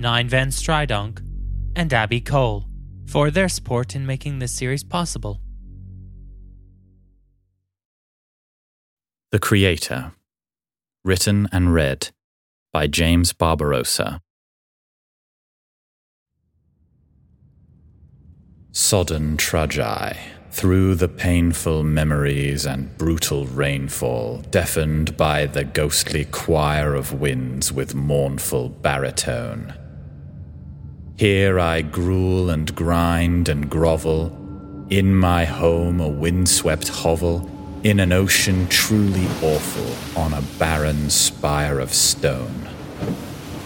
Nine Van Stridonk, and Abby Cole, for their support in making this series possible. The Creator. Written and read by James Barbarossa. Sodden trudge through the painful memories and brutal rainfall, deafened by the ghostly choir of winds with mournful baritone. Here I gruel and grind and grovel, in my home a windswept hovel, in an ocean truly awful, on a barren spire of stone.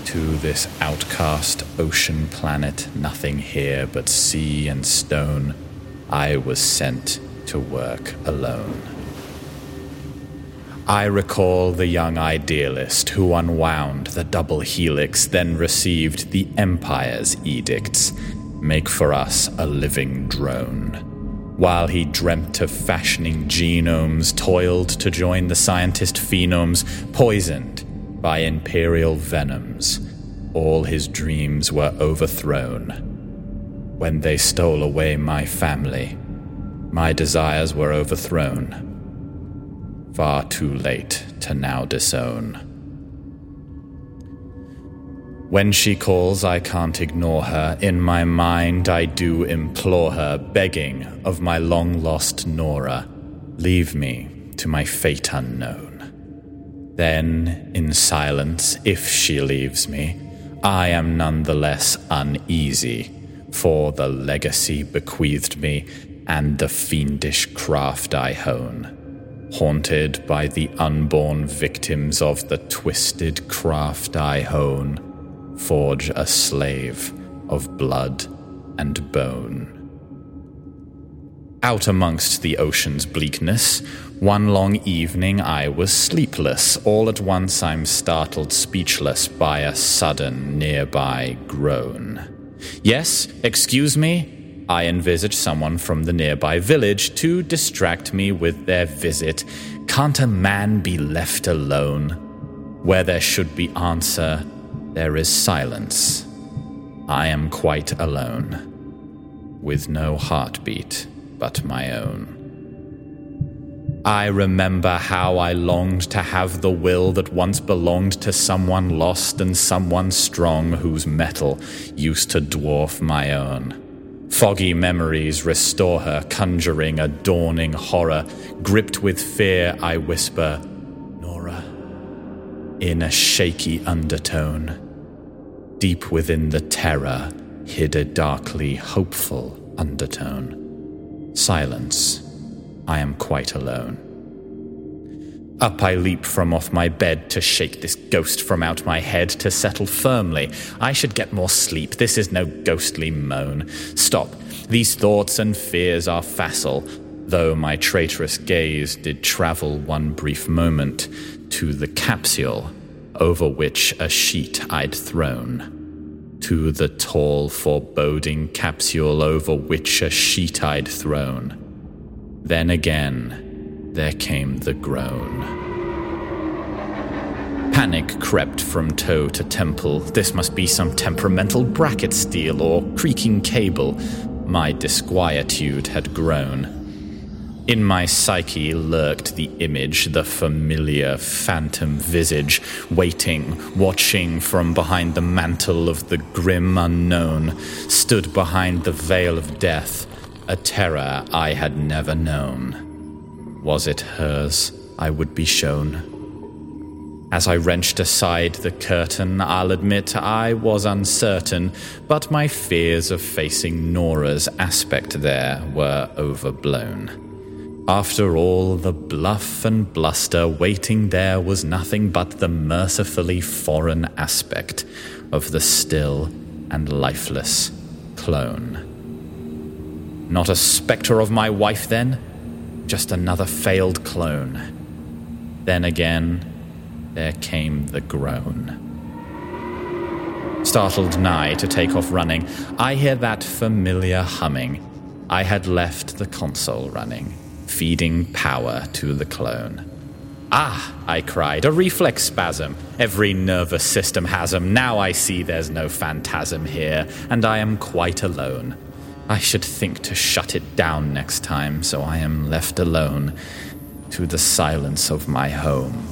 To this outcast ocean planet, nothing here but sea and stone, I was sent to work alone. I recall the young idealist who unwound the double helix, then received the Empire's edicts make for us a living drone. While he dreamt of fashioning genomes, toiled to join the scientist phenomes, poisoned by imperial venoms, all his dreams were overthrown when they stole away my family. My desires were overthrown. Far too late to now disown. When she calls, I can't ignore her. In my mind, I do implore her, begging of my long lost Nora, leave me to my fate unknown. Then, in silence, if she leaves me, I am none the less uneasy for the legacy bequeathed me and the fiendish craft I hone. Haunted by the unborn victims of the twisted craft I hone, forge a slave of blood and bone. Out amongst the ocean's bleakness, one long evening I was sleepless. All at once I'm startled speechless by a sudden nearby groan. Yes, excuse me? I envisage someone from the nearby village to distract me with their visit. Can't a man be left alone? Where there should be answer, there is silence. I am quite alone, with no heartbeat but my own. I remember how I longed to have the will that once belonged to someone lost and someone strong whose mettle used to dwarf my own. Foggy memories restore her, conjuring a dawning horror. Gripped with fear, I whisper, Nora, in a shaky undertone. Deep within the terror hid a darkly hopeful undertone. Silence I am quite alone. Up I leap from off my bed to shake this ghost from out my head to settle firmly. I should get more sleep. This is no ghostly moan. Stop. These thoughts and fears are facile, though my traitorous gaze did travel one brief moment to the capsule over which a sheet I'd thrown. To the tall, foreboding capsule over which a sheet I'd thrown. Then again, there came the groan. Panic crept from toe to temple. This must be some temperamental bracket steel or creaking cable. My disquietude had grown. In my psyche lurked the image, the familiar phantom visage, waiting, watching from behind the mantle of the grim unknown, stood behind the veil of death, a terror I had never known. Was it hers I would be shown? As I wrenched aside the curtain, I'll admit I was uncertain, but my fears of facing Nora's aspect there were overblown. After all the bluff and bluster, waiting there was nothing but the mercifully foreign aspect of the still and lifeless clone. Not a spectre of my wife, then? Just another failed clone. Then again, there came the groan. Startled nigh to take off running, I hear that familiar humming. I had left the console running feeding power to the clone. Ah, I cried, a reflex spasm. Every nervous system has 'em. Now I see there's no phantasm here, and I am quite alone. I should think to shut it down next time, so I am left alone to the silence of my home.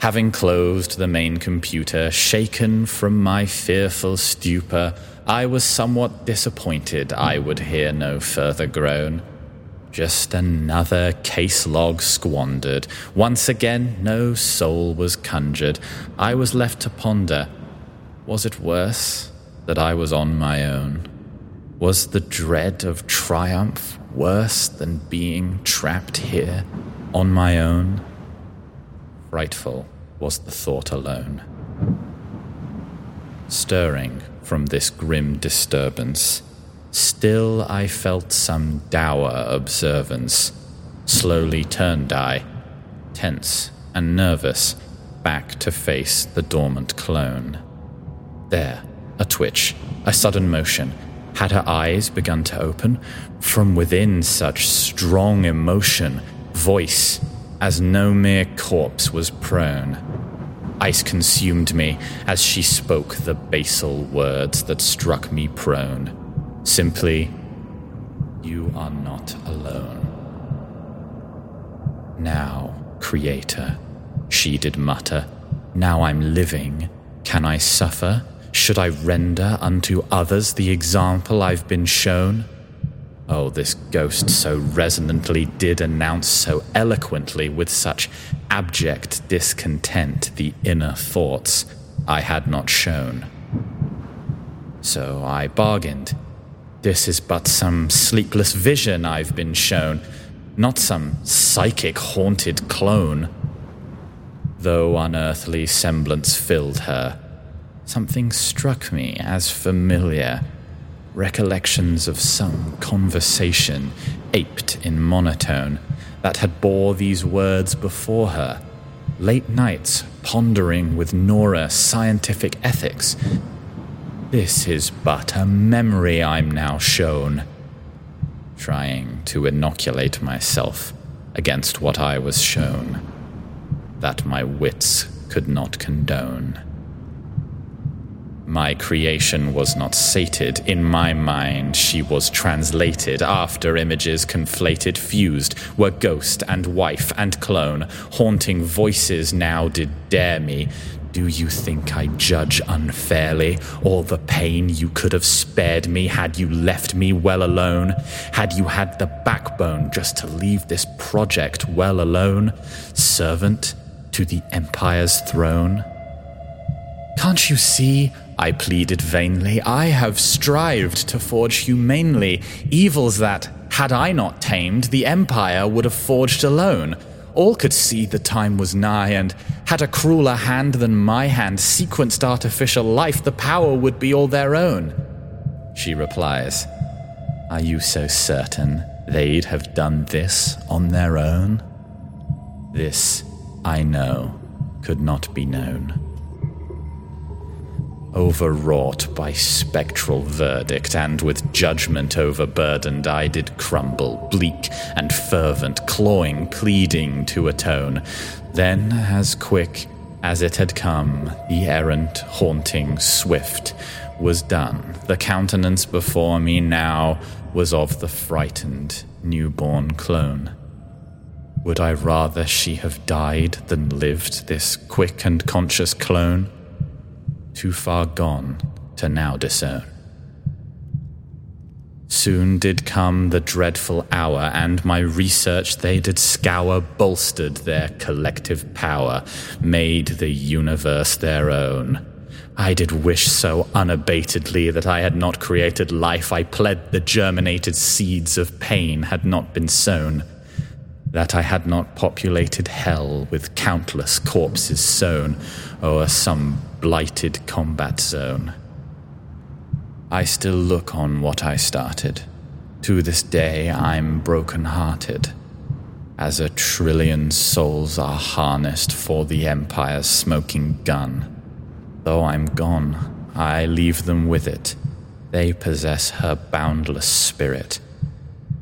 Having closed the main computer, shaken from my fearful stupor, I was somewhat disappointed I would hear no further groan. Just another case log squandered. Once again, no soul was conjured. I was left to ponder was it worse that I was on my own? Was the dread of triumph worse than being trapped here on my own? Frightful was the thought alone. Stirring from this grim disturbance, still I felt some dour observance. Slowly turned I, tense and nervous, back to face the dormant clone. There, a twitch, a sudden motion. Had her eyes begun to open? From within such strong emotion, voice as no mere corpse was prone. Ice consumed me as she spoke the basal words that struck me prone. Simply, You are not alone. Now, Creator, she did mutter, now I'm living. Can I suffer? Should I render unto others the example I've been shown? Oh, this ghost so resonantly did announce so eloquently with such abject discontent the inner thoughts I had not shown. So I bargained. This is but some sleepless vision I've been shown, not some psychic haunted clone. Though unearthly semblance filled her, something struck me as familiar recollections of some conversation aped in monotone that had bore these words before her. Late nights pondering with nora scientific ethics. This is but a memory i'm now shown. Trying to inoculate myself against what i was shown. That my wits could not condone my creation was not sated. In my mind, she was translated. After images conflated, fused, were ghost and wife and clone. Haunting voices now did dare me. Do you think I judge unfairly? All the pain you could have spared me had you left me well alone? Had you had the backbone just to leave this project well alone? Servant to the Empire's throne? Can't you see I pleaded vainly. I have strived to forge humanely evils that, had I not tamed, the Empire would have forged alone. All could see the time was nigh, and had a crueler hand than my hand sequenced artificial life, the power would be all their own. She replies, Are you so certain they'd have done this on their own? This, I know, could not be known. Overwrought by spectral verdict and with judgment overburdened, I did crumble, bleak and fervent, clawing, pleading to atone. Then, as quick as it had come, the errant, haunting, swift was done. The countenance before me now was of the frightened, newborn clone. Would I rather she have died than lived, this quick and conscious clone? Too far gone to now disown. Soon did come the dreadful hour, and my research they did scour, bolstered their collective power, made the universe their own. I did wish so unabatedly that I had not created life. I pled the germinated seeds of pain had not been sown that I had not populated hell with countless corpses sown o'er some blighted combat zone. I still look on what I started. To this day, I'm broken hearted. As a trillion souls are harnessed for the Empire's smoking gun. Though I'm gone, I leave them with it. They possess her boundless spirit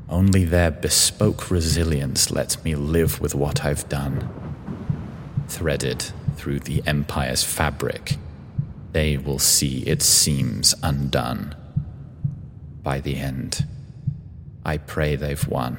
only their bespoke resilience lets me live with what I've done. Threaded through the Empire's fabric, they will see its seams undone. By the end, I pray they've won.